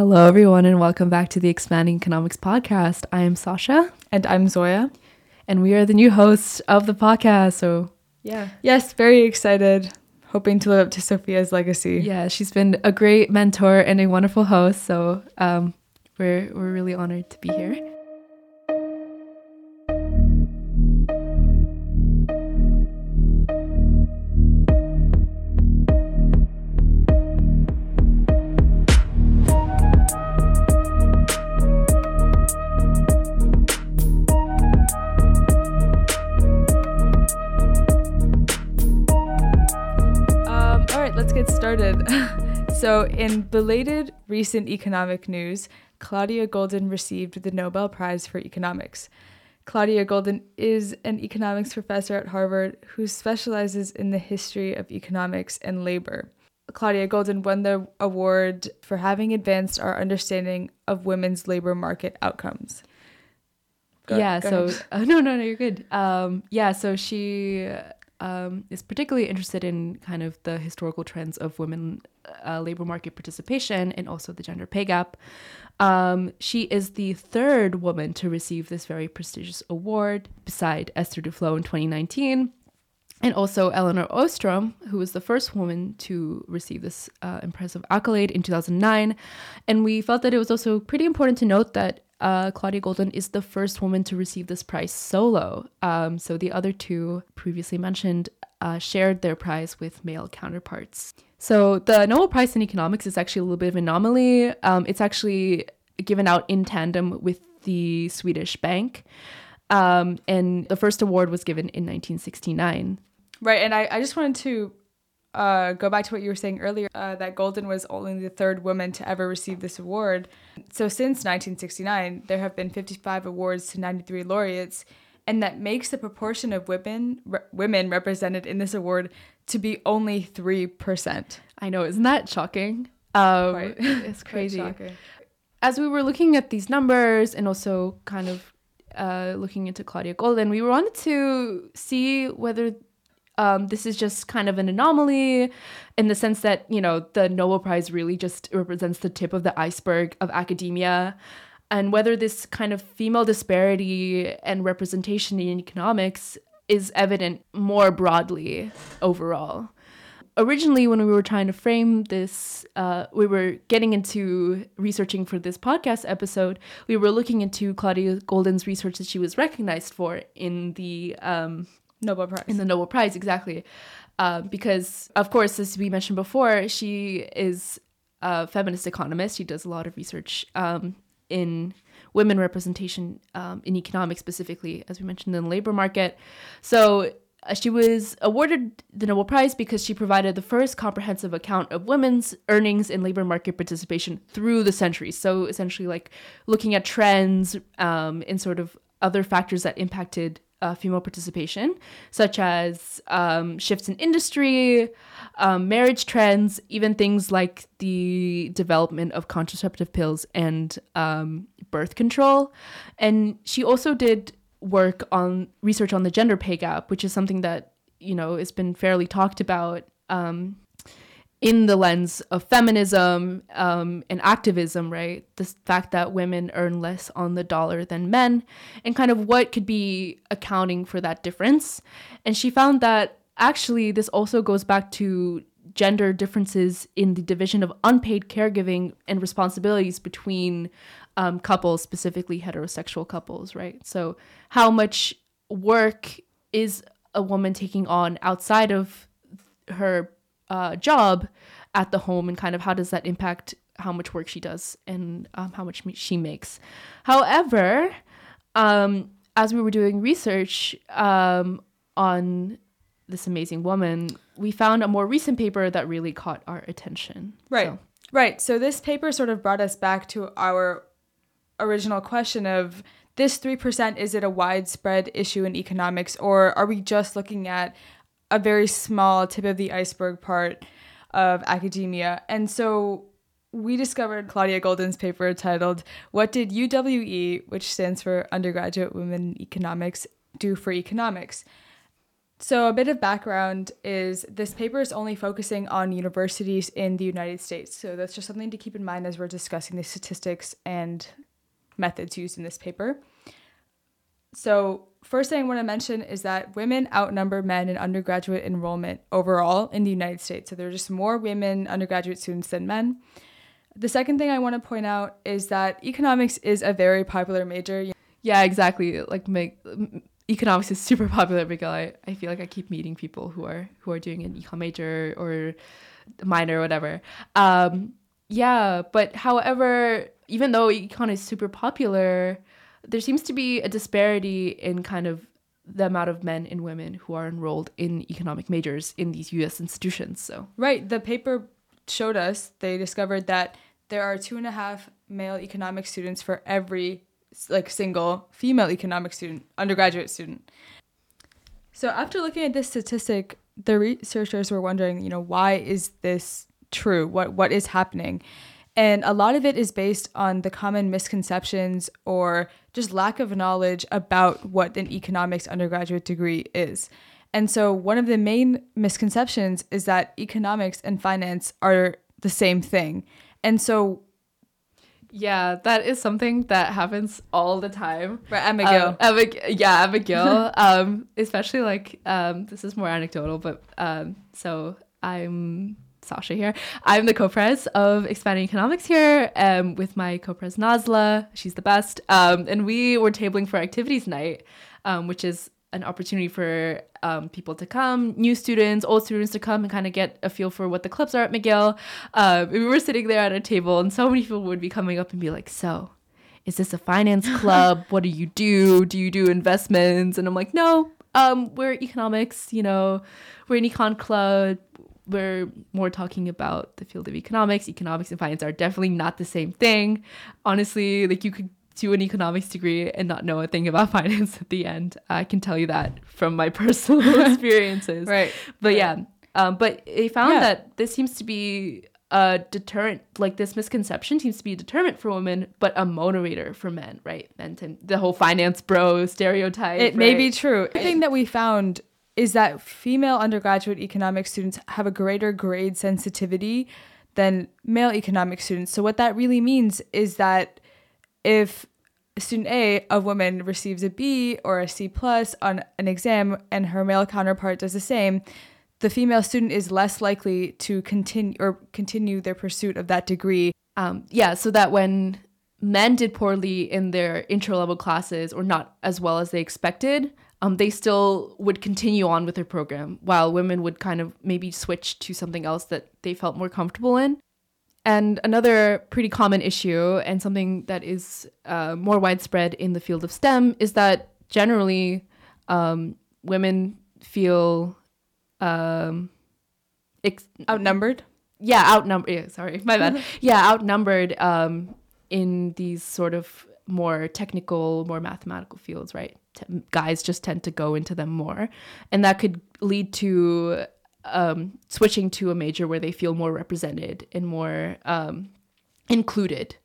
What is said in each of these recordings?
Hello, everyone, and welcome back to the Expanding Economics podcast. I am Sasha, And I'm Zoya. and we are the new hosts of the podcast. So, Yeah. Yes, very excited. Hoping to live up to Sophia's legacy. yeah, she's been a great mentor and a wonderful host. So, um, we're we're really honored to be here. Belated recent economic news, Claudia Goldin received the Nobel Prize for Economics. Claudia Goldin is an economics professor at Harvard who specializes in the history of economics and labor. Claudia Goldin won the award for having advanced our understanding of women's labor market outcomes. Go- yeah. so, uh, no, no, no, you're good. Um, yeah. So she um, is particularly interested in kind of the historical trends of women uh, labor market participation and also the gender pay gap. Um, she is the third woman to receive this very prestigious award, beside Esther Duflo in 2019, and also Elinor Ostrom, who was the first woman to receive this uh, impressive accolade in 2009. And we felt that it was also pretty important to note that uh, Claudia Goldin is the first woman to receive this prize solo. Um, so the other two previously mentioned uh, shared their prize with male counterparts. So the Nobel Prize in Economics is actually a little bit of an anomaly. Um, it's actually given out in tandem with the Swedish Bank. Um, and the first award was given in 1969. Right, and I, I just wanted to uh, go back to what you were saying earlier uh, that Goldin was only the third woman to ever receive this award. So since 1969, there have been 55 awards to 93 laureates, and that makes the proportion of women re- women represented in this award to be only three percent. I know, isn't that shocking? Um, Right. It's crazy. As we were looking at these numbers and also kind of uh, looking into Claudia Goldin, we wanted to see whether um, this is just kind of an anomaly in the sense that, you know, the Nobel Prize really just represents the tip of the iceberg of academia. And whether this kind of female disparity and representation in economics is evident more broadly overall. Originally when we were trying to frame this uh, we were getting into researching for this podcast episode we were looking into claudia goldin's research that she was recognized for in the um, Nobel Prize. in the nobel prize exactly uh, because of course as we mentioned before she is a feminist economist she does a lot of research um, in women representation um, in economics specifically as we mentioned in the labor market so uh, she was awarded the Nobel Prize because she provided the first comprehensive account of women's earnings in labor market participation through the centuries. So essentially, like looking at trends um, and sort of other factors that impacted uh, female participation, such as um, shifts in industry, um, marriage trends, even things like the development of contraceptive pills and um, birth control. And she also did work on research on the gender pay gap, which is something that you know has been fairly talked about um, in the lens of feminism um, and activism, right? The fact that women earn less on the dollar than men, and kind of what could be accounting for that difference. And she found that actually this also goes back to gender differences in the division of unpaid caregiving and responsibilities between um, couples, specifically heterosexual couples, right? So, how much work is a woman taking on outside of her uh, job at the home, and kind of how does that impact how much work she does and um, how much she makes? However, um, as we were doing research um, on this amazing woman, we found a more recent paper that really caught our attention. Right. So- Right. So this paper sort of brought us back to our original question of this 3% is it a widespread issue in economics or are we just looking at a very small tip of the iceberg part of academia? And so we discovered Claudia Goldin's paper titled What Did UWE, which stands for Undergraduate Women Economics, Do for Economics? So, a bit of background is this paper is only focusing on universities in the United States. So, that's just something to keep in mind as we're discussing the statistics and methods used in this paper. So, first thing I want to mention is that women outnumber men in undergraduate enrollment overall in the United States. So, there are just more women undergraduate students than men. The second thing I want to point out is that economics is a very popular major. Yeah, exactly. Like make economics is super popular because I, I feel like I keep meeting people who are who are doing an econ major or minor or whatever. Um, yeah, but however, even though econ is super popular, there seems to be a disparity in kind of the amount of men and women who are enrolled in economic majors in these U.S. institutions. So right, the paper showed us they discovered that there are two and a half male economic students for every like single female economic student, undergraduate student. So after looking at this statistic, the researchers were wondering, you know, why is this true? What what is happening? And a lot of it is based on the common misconceptions or just lack of knowledge about what an economics undergraduate degree is. And so one of the main misconceptions is that economics and finance are the same thing. And so yeah, that is something that happens all the time. Right, Abigail. Um, yeah, Abigail. um, especially like um, this is more anecdotal, but um, so I'm Sasha here. I'm the co-pres of Expanding Economics here, um, with my co-pres Nazla. She's the best. Um, and we were tabling for activities night, um, which is an opportunity for um, people to come, new students, old students to come and kind of get a feel for what the clubs are at McGill. Uh, we were sitting there at a table, and so many people would be coming up and be like, "So, is this a finance club? what do you do? Do you do investments?" And I'm like, "No, um, we're economics. You know, we're an econ club." We're more talking about the field of economics. Economics and finance are definitely not the same thing. Honestly, like you could do an economics degree and not know a thing about finance at the end. I can tell you that from my personal experiences. right. But right. yeah, um, but they found Yeah. that this seems to be a deterrent, like this misconception seems to be a deterrent for women, but a motivator for men, right? Men tend, the whole finance bro stereotype. It may be true. The thing that we found is that female undergraduate economics students have a greater grade sensitivity than male economics students. So what that really means is that if student A, a woman, receives a B or a C plus on an exam and her male counterpart does the same, the female student is less likely to continue or continue their pursuit of that degree. um, yeah, so that when men did poorly in their intro level classes or not as well as they expected, um, they still would continue on with their program, while women would kind of maybe switch to something else that they felt more comfortable in. And another pretty common issue, and something that is uh, more widespread in the field of STEM, is that generally um, women feel um, ex- Outnumbered? yeah outnumbered yeah, sorry my bad yeah outnumbered um in these sort of more technical more mathematical fields right T- guys just tend to go into them more and that could lead to um switching to a major where they feel more represented and more um included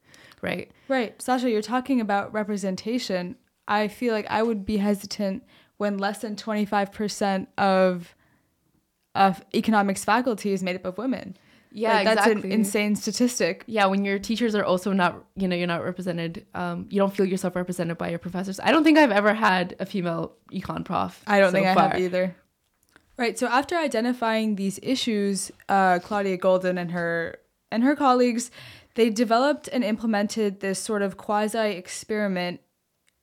right Right. Sasha, you're talking about representation. I feel like I would be hesitant when less than 25% of of economics faculty is made up of women. Yeah Like, that's an insane statistic. yeah when your teachers are also not you know you're not represented um you don't feel yourself represented by your professors i don't think i've ever had a female econ prof I don't so think I far. have either. Right. So after identifying these issues, uh, Claudia Goldin and her and her colleagues, they developed and implemented this sort of quasi experiment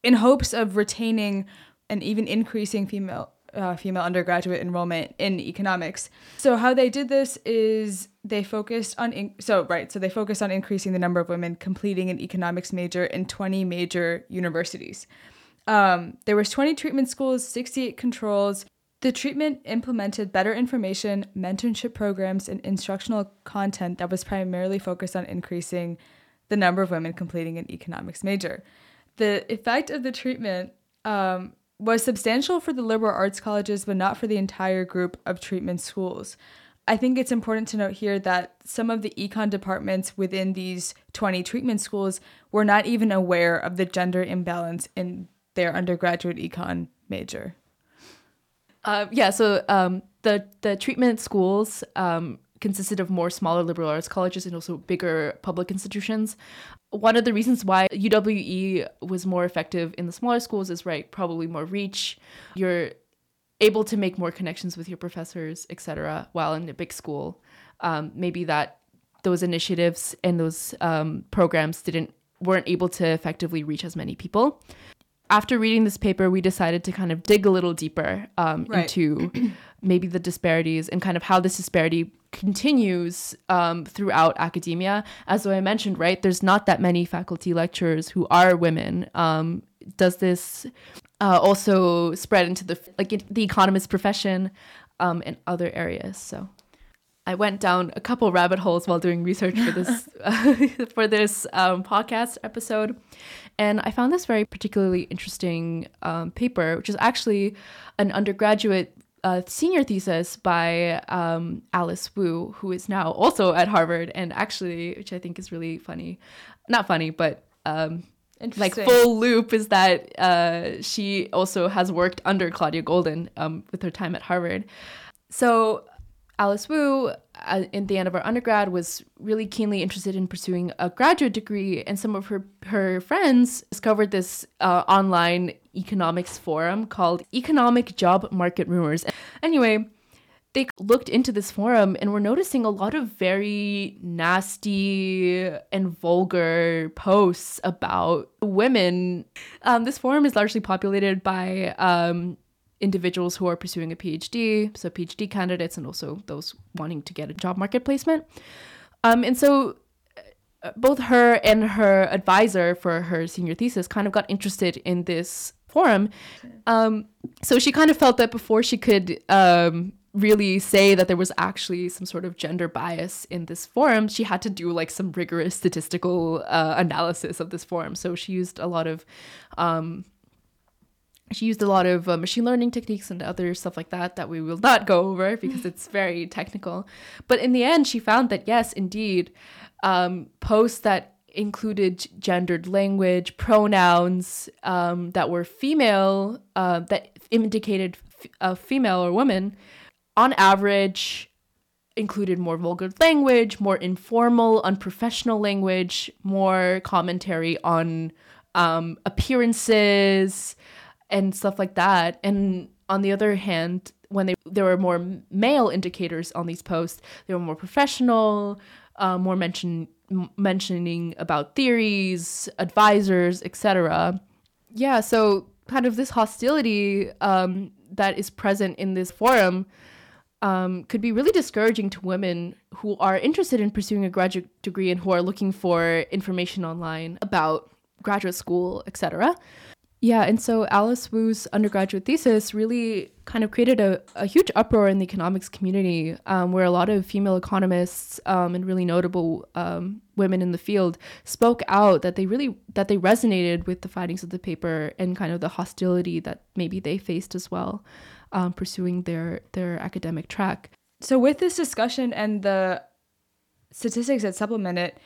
in hopes of retaining and even increasing female uh, female undergraduate enrollment in economics. So how they did this is they focused on in- so right so they focused on increasing the number of women completing an economics major in 20 major universities. Um, there was 20 treatment schools, 68 controls. The treatment implemented better information, mentorship programs, and instructional content that was primarily focused on increasing the number of women completing an economics major. The effect of the treatment um, was substantial for the liberal arts colleges, but not for the entire group of treatment schools. I think it's important to note here that some of the econ departments within these 20 treatment schools were not even aware of the gender imbalance in their undergraduate econ major. Uh, yeah, so um, the the treatment schools um, consisted of more smaller liberal arts colleges and also bigger public institutions. One of the reasons why UWE was more effective in the smaller schools is right, probably more reach. You're able to make more connections with your professors, etc. While in a big school, um, maybe that those initiatives and those um, programs didn't weren't able to effectively reach as many people. After reading this paper, we decided to kind of dig a little deeper um, Right. into maybe the disparities and kind of how this disparity continues um, throughout academia. As I mentioned, right, there's not that many faculty lecturers who are women. Um, does this uh, also spread into the like in the economist profession um, and other areas? So. I went down a couple rabbit holes while doing research for this for this um, podcast episode, and I found this very particularly interesting um, paper, which is actually an undergraduate uh, senior thesis by um, Alice Wu, who is now also at Harvard, and actually, which I think is really funny, not funny, but um, like full loop is that uh, she also has worked under Claudia Goldin um, with her time at Harvard. So Alice Wu, uh, in the end of her undergrad, was really keenly interested in pursuing a graduate degree, and some of her her friends discovered this uh, online economics forum called Economic Job Market Rumors. Anyway. They looked into this forum and were noticing a lot of very nasty and vulgar posts about women. Um, this forum is largely populated by um, individuals who are pursuing a PhD, so PhD candidates, and also those wanting to get a job market placement. Um, and so uh, both her and her advisor for her senior thesis kind of got interested in this forum. Um, so she kind of felt that before she could um, really say that there was actually some sort of gender bias in this forum, she had to do like some rigorous statistical uh, analysis of this forum. So she used a lot of um, she used a lot of uh, machine learning techniques and other stuff like that that we will not go over because it's very technical. But in the end, she found that yes, indeed, um, posts that included gendered language, pronouns um, that were female, uh, that indicated f- a female or woman, on average included more vulgar language, more informal, unprofessional language, more commentary on um, appearances and stuff like that. And on the other hand, when they there were more male indicators on these posts, they were more professional, uh, more mention mentioning about theories, advisors, etc. Yeah, so kind of this hostility um, that is present in this forum um, could be really discouraging to women who are interested in pursuing a graduate degree and who are looking for information online about graduate school, etc. Yeah, and so Alice Wu's undergraduate thesis really kind of created a, a huge uproar in the economics community, um, where a lot of female economists um, and really notable um, women in the field spoke out that they really that they resonated with the findings of the paper and kind of the hostility that maybe they faced as well, um, pursuing their their academic track. So, with this discussion and the statistics that supplement it,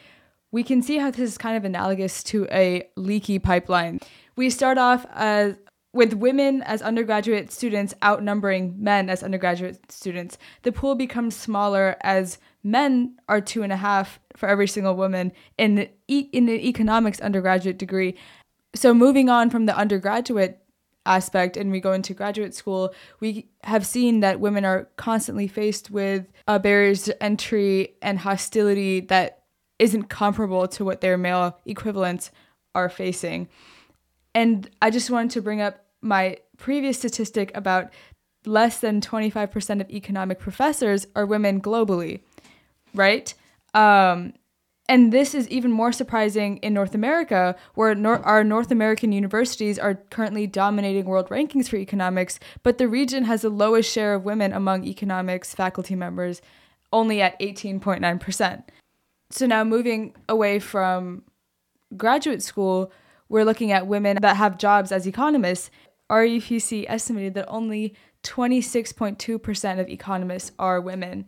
we can see how this is kind of analogous to a leaky pipeline. We start off as with women as undergraduate students outnumbering men as undergraduate students. The pool becomes smaller as men are two and a half for every single woman in the e- in the economics undergraduate degree. So moving on from the undergraduate aspect and we go into graduate school, we have seen that women are constantly faced with uh, barriers to entry and hostility that isn't comparable to what their male equivalents are facing. And I just wanted to bring up my previous statistic about less than 25% of economic professors are women globally, right? Um, and this is even more surprising in North America, where nor- our North American universities are currently dominating world rankings for economics, but the region has the lowest share of women among economics faculty members, only at 18.9%. So now moving away from graduate school, we're looking at women that have jobs as economists. RUPC estimated that only 26.2% of economists are women.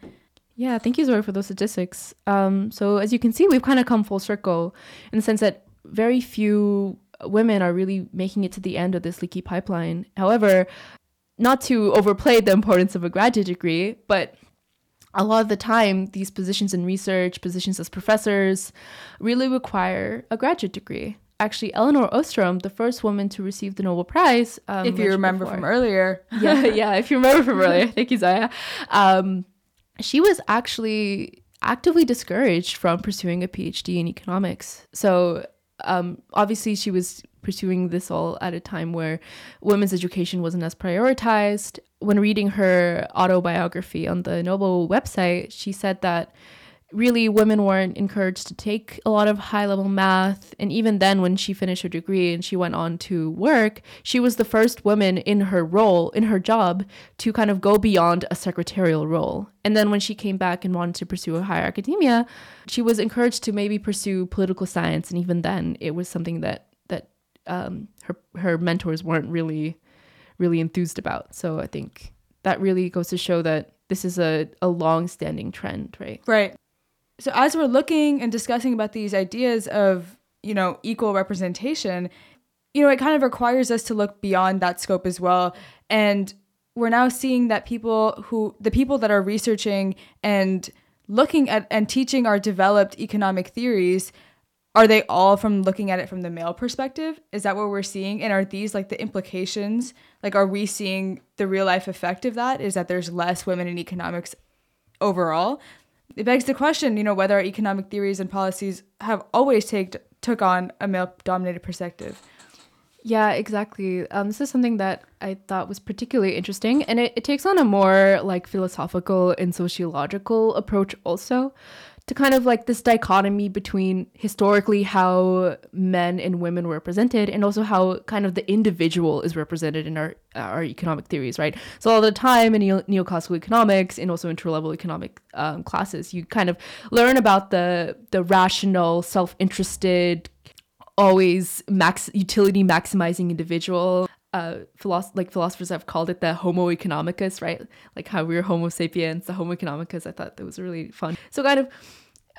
Yeah, thank you, Zoe, for those statistics. Um, so as you can see, we've kind of come full circle in the sense that very few women are really making it to the end of this leaky pipeline. However, not to overplay the importance of a graduate degree, but a lot of the time, these positions in research, positions as professors, really require a graduate degree. Actually, Elinor Ostrom, the first woman to receive the Nobel Prize, um, if you remember before. from earlier, yeah, yeah, if you remember from earlier, thank you, Zoya. Um, she was actually actively discouraged from pursuing a PhD in economics. So um, obviously, she was pursuing this all at a time where women's education wasn't as prioritized. When reading her autobiography on the Nobel website, she said that really women weren't encouraged to take a lot of high level math. And even then when she finished her degree and she went on to work she was the first woman in her role in her job to kind of go beyond a secretarial role. And then when she came back and wanted to pursue a higher academia she was encouraged to maybe pursue political science. And even then it was something that that um, her her mentors weren't really really enthused about. So i think that really goes to show that this is a, a long standing trend, right? Right so as we're looking and discussing about these ideas of you know equal representation you know it kind of requires us to look beyond that scope as well. And we're now seeing that people who the people that are researching and looking at and teaching our developed economic theories are they all from looking at it from the male perspective? Is that what we're seeing? And are these like the implications? Like are we seeing the real life effect of that is that there's less women in economics overall it begs the question, you know, whether our economic theories and policies have always take, took on a male dominated perspective. Yeah, exactly. Um, this is something that I thought was particularly interesting, and it, it takes on a more like philosophical and sociological approach also to kind of like this dichotomy between historically how men and women were represented and also how kind of the individual is represented in our our economic theories right? So all the time in neo- neoclassical economics and also intro level economic um, classes you kind of learn about the the rational self-interested always max utility maximizing individual uh, philosoph- like philosophers have called it the Homo economicus, right? Like how we're Homo sapiens, the Homo economicus. I thought that was really fun. So kind of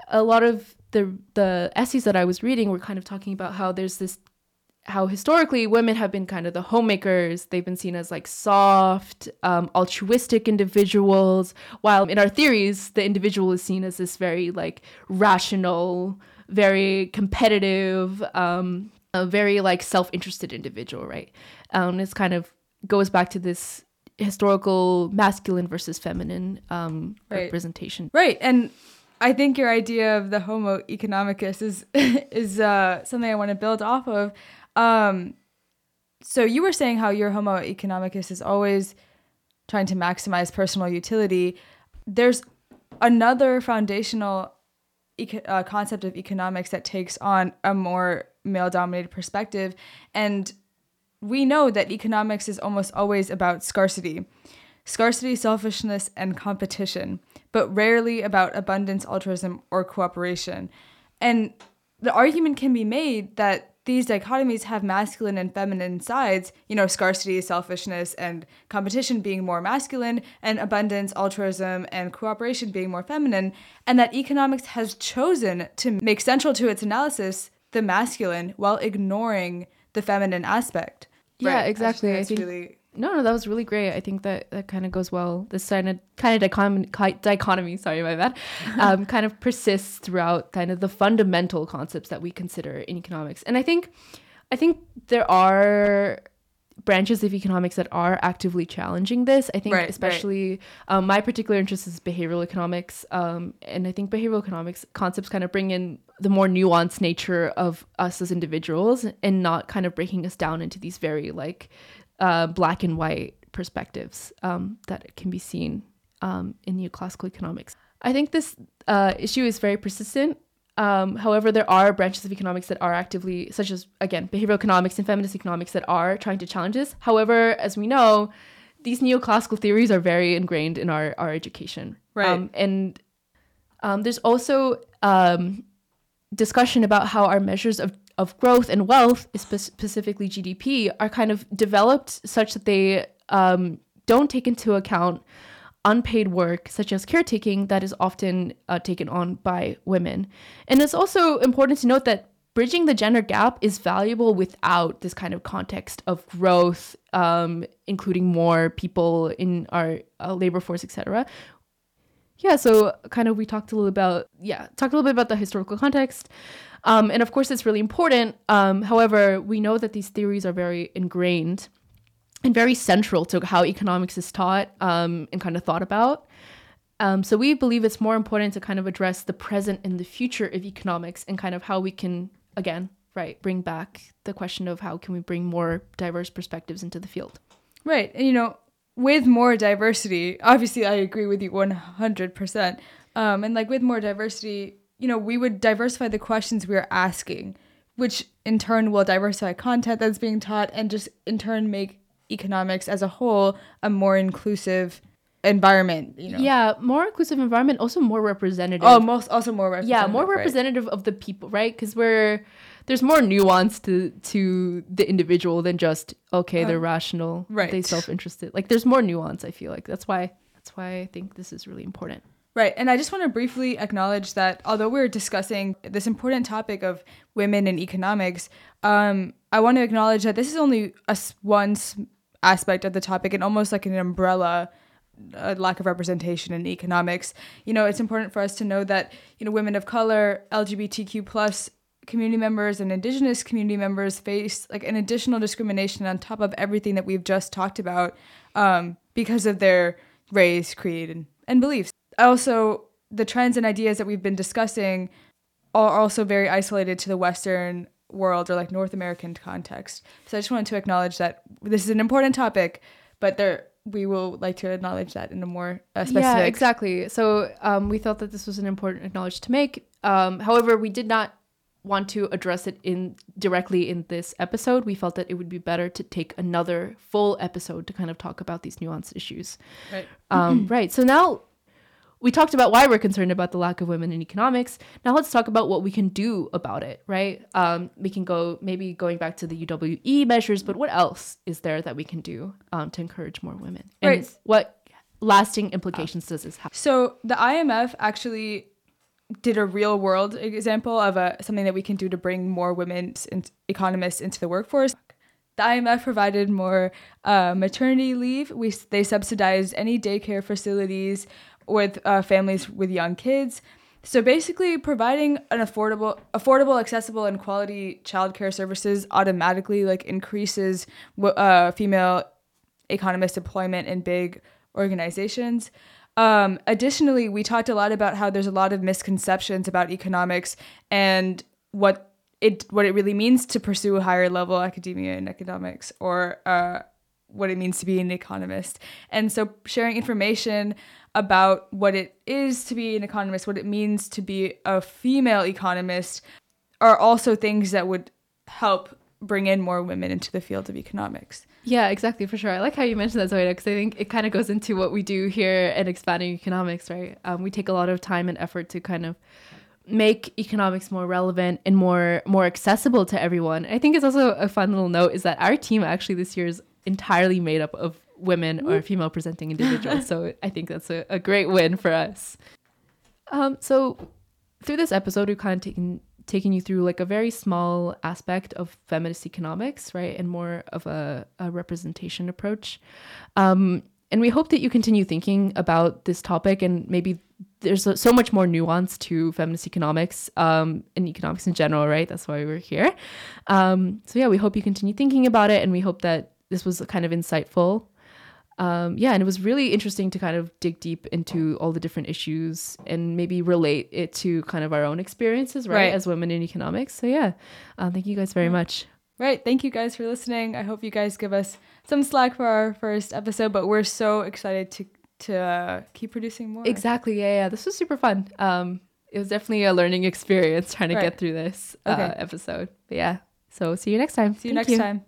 a lot of the the essays that I was reading were kind of talking about how there's this how historically women have been kind of the homemakers. They've been seen as like soft, um, altruistic individuals, while in our theories, the individual is seen as this very like rational, very competitive, um, a very like self-interested individual, right? Um, it's kind of goes back to this historical masculine versus feminine um, right. representation, right? And I think your idea of the Homo economicus is is uh, something I want to build off of. Um, so you were saying how your Homo economicus is always trying to maximize personal utility. There's another foundational eco- uh, concept of economics that takes on a more male-dominated perspective, and we know that economics is almost always about scarcity scarcity, selfishness, and competition, but rarely about abundance, altruism, or cooperation. And the argument can be made that these dichotomies have masculine and feminine sides, you know, scarcity, selfishness, and competition being more masculine, and abundance, altruism, and cooperation being more feminine, and that economics has chosen to make central to its analysis the masculine while ignoring the feminine aspect. Yeah, right. exactly. I, I think really no, no, that was really great. I think that that kind of goes well. This kind of kind of dichotomy, dichotomy sorry, my bad, um, kind of persists throughout kind of the fundamental concepts that we consider in economics. And I think, I think there are branches of economics that are actively challenging this. I think, right, especially right. Um, my particular interest is behavioral economics, um, and I think behavioral economics concepts kind of bring in the more nuanced nature of us as individuals, and not kind of breaking us down into these very like uh, black and white perspectives um, that can be seen um, in neoclassical economics. I think this uh, issue is very persistent. Um, however, there are branches of economics that are actively, such as, again, behavioral economics and feminist economics, that are trying to challenge this. However, as we know, these neoclassical theories are very ingrained in our, our education. Right. Um, and um, there's also um, discussion about how our measures of of growth and wealth, specifically GDP, are kind of developed such that they um, don't take into account unpaid work, such as caretaking, that is often uh, taken on by women. And it's also important to note that bridging the gender gap is valuable without this kind of context of growth, um, including more people in our uh, labor force, etc. Yeah, so kind of we talked a little about yeah talked a little bit about the historical context, um, and of course it's really important. Um, however, we know that these theories are very ingrained and very central to how economics is taught um, and kind of thought about. Um, so we believe it's more important to kind of address the present and the future of economics and kind of how we can again right bring back the question of how can we bring more diverse perspectives into the field. Right, and you know with more diversity, obviously I agree with you 100%. Um, and like with more diversity, you know, we would diversify the questions we are asking, which in turn will diversify content that's being taught and just in turn make economics as a whole a more inclusive environment you know? Yeah more inclusive environment also more representative. Oh most also more representative yeah more representative right. of the people right? Because we're there's more nuance to to the individual than just okay they're uh, rational right. they self-interested. Like there's more nuance i feel like. That's why that's why i think this is really important. Right. And I just want to briefly acknowledge that although we're discussing this important topic of women in economics, um, I want to acknowledge that this is only a, one aspect of the topic and almost like an umbrella a lack of representation in economics. You know, it's important for us to know that, you know, women of color, LGBTQ plus community members and indigenous community members face like an additional discrimination on top of everything that we've just talked about um, because of their race, creed, and, and beliefs. Also, the trends and ideas that we've been discussing are also very isolated to the Western world or like North American context. So I just wanted to acknowledge that this is an important topic, but there we will like to acknowledge that in a more uh, specific. Yeah, exactly. So um, we thought that this was an important acknowledge to make. Um, however, we did not want to address it in directly in this episode. We felt that it would be better to take another full episode to kind of talk about these nuanced issues. Right. Um, right. So now we talked about why we're concerned about the lack of women in economics. Now let's talk about what we can do about it, right? Um, we can go maybe going back to the UWE measures, but what else is there that we can do um, to encourage more women? And right. what lasting implications does this have? So the IMF actually did a real world example of a something that we can do to bring more women and economists into the workforce. The IMF provided more uh, maternity leave. We they subsidized any daycare facilities with uh, families with young kids. So basically, providing an affordable, affordable, accessible, and quality childcare services automatically like increases uh, female economist employment in big organizations. Um, additionally, we talked a lot about how there's a lot of misconceptions about economics and what it what it really means to pursue a higher level academia in economics or uh, what it means to be an economist. And so, sharing information about what it is to be an economist, what it means to be a female economist, are also things that would help bring in more women into the field of economics. Yeah, exactly, for sure. I like how you mentioned that, Zoida, because I think it kind of goes into what we do here at Expanding Economics, right? Um, we take a lot of time and effort to kind of make economics more relevant and more more accessible to everyone. I think it's also a fun little note is that our team actually this year is entirely made up of women or female presenting individuals. so I think that's a, a great win for us. Um, so through this episode, we've kind of taken taking you through like a very small aspect of feminist economics, right, and more of a, a representation approach. Um, and we hope that you continue thinking about this topic and maybe there's so much more nuance to feminist economics um, and economics in general, right? That's why we're here. Um, so yeah, we hope you continue thinking about it, and we hope that this was kind of insightful um, yeah, and it was really interesting to kind of dig deep into all the different issues and maybe relate it to kind of our own experiences, right, right. as women in economics. So yeah, uh, thank you guys very much. Right, thank you guys for listening. I hope you guys give us some slack for our first episode, but we're so excited to to uh, keep producing more. Exactly. Yeah, yeah. This was super fun. Um, it was definitely a learning experience trying to right. get through this uh, okay. episode. But yeah. So see you next time. See you thank next you. time.